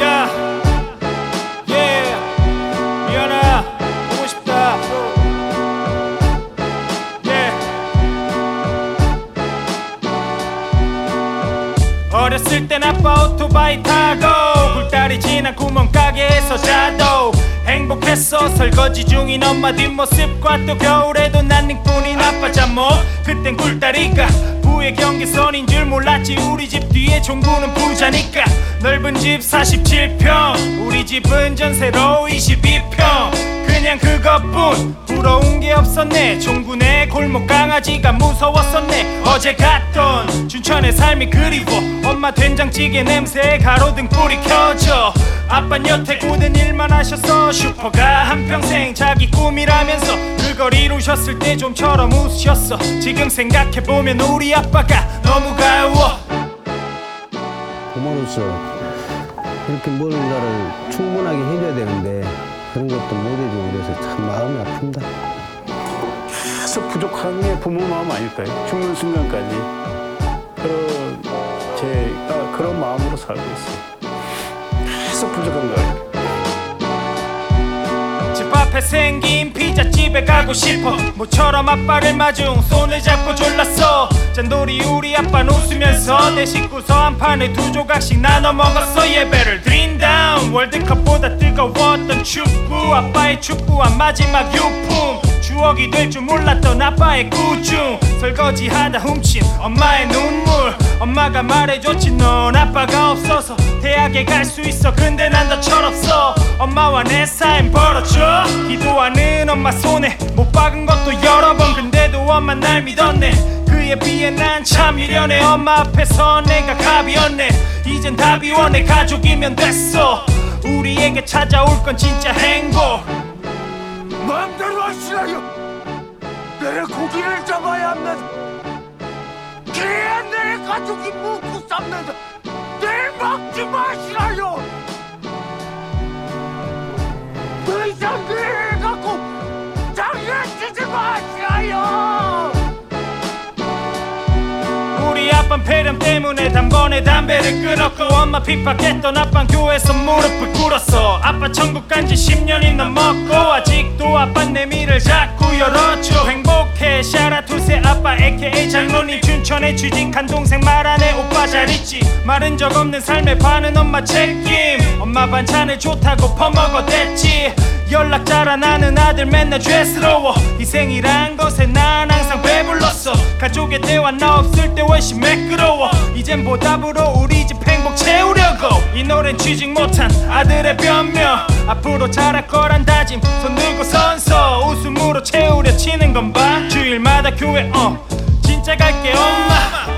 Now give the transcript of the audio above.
야 예. 미안아 보고 싶다. 예. 어렸을 땐 아빠 오토바이 타고 굴다리 지난 구멍가게에서 자도 행복했어. 설거지 중인 엄마 뒷모습과 또 겨울에도 난닝뿐인 아빠 잠못. 그땐 굴다리가 부의 경계선인 줄 몰랐지. 우리 집 뒤에 종구는 부자니까. 넓은 집 47평 우리 집은 전세로 22평. 그냥 그것뿐 부러운 게 없었네. 종군의 골목 강아지가 무서웠었네. 어제 갔던 춘천의 삶이 그리워 엄마 된장찌개 냄새에 가로등 불이 켜져 아빤 여태 궂은 일만 하셔서 슈퍼가 한평생 자기 꿈이라면서 그걸 이루셨을 때 좀처럼 웃으셨어 지금 생각해보면 우리 아빠가 너무 가여워 부모로서 이렇게 뭔가를 충분하게 해줘야 되는데 그런 것도 못 해주고 그래서 참 마음이 아픕니다. 계속 부족한 게 부모 마음 아닐까요? 죽는 순간까지 그런 제가 그런 마음으로 살고 있어요. 계속 부족한 거예요. 집 앞에 생긴 피자집에 가고 싶어 모처럼 아빠를 마중 손을 잡고 졸랐어 짠돌이 우리 아빠는 웃으면서 내 식구서 한 판에 두 조각씩 나눠 먹었어 예배를 드린다 월드컵보다 뜨거웠던 축구 아빠의 축구한 마지막 유품 추억이 될 줄 몰랐던 아빠의 꾸중. 설거지 하다 훔친 엄마의 눈물. 엄마가 말해줬지 넌 아빠가 없어서 대학에 갈 수 있어. 근데 난 더 철없어. 엄마와 내 사이 벌어져 기도하는 엄마 손에 못 박은 것도 여러 번. 근데도 엄마 날 믿었네. 그에 비해 난 참 미련해. 엄마 앞에서 내가 갑이었네. 이젠 답이 원해. 가족이면 됐어. 우리에게 찾아올 건 진짜 행복 마음대로 하시라요. 내 고기를 잡아야 한다. 그래야 내 가족이 묵고 삽는다. 내 먹지 마시라요. 더 이상 내 갖고 장난치지 마시라요. 우리 아빤 폐렴 때문에 단번에 담배를 끊었고 엄마 핍박했던 아빤 교회에서 무릎을 꿇었어 아빠 천국 간 지 10년이 넘었고 아빠 내미를 자꾸 열었죠 행복해. 샤라투세 아빠 AKA 장로님. 춘천에 취직한 동생 말하네 오빠 잘 있지? 말은 적 없는 삶에 반은 엄마 책임. 엄마 반찬을 좋다고 퍼먹어댔지. 연락자라 나는 아들 맨날 죄스러워. 희생이란 것에 난 항상 배불렀어. 가족의 대화 나 없을 때 훨씬 매끄러워. 이젠 보답으로 우리 집 행복 채우려고. 이 노래는 취직 못한 아들의 변명 앞으로 잘할 거란 다짐. 손 들고 선서 웃음으로 채우려 치는 건봐. 주일마다 교회 어. 진짜 갈게 엄마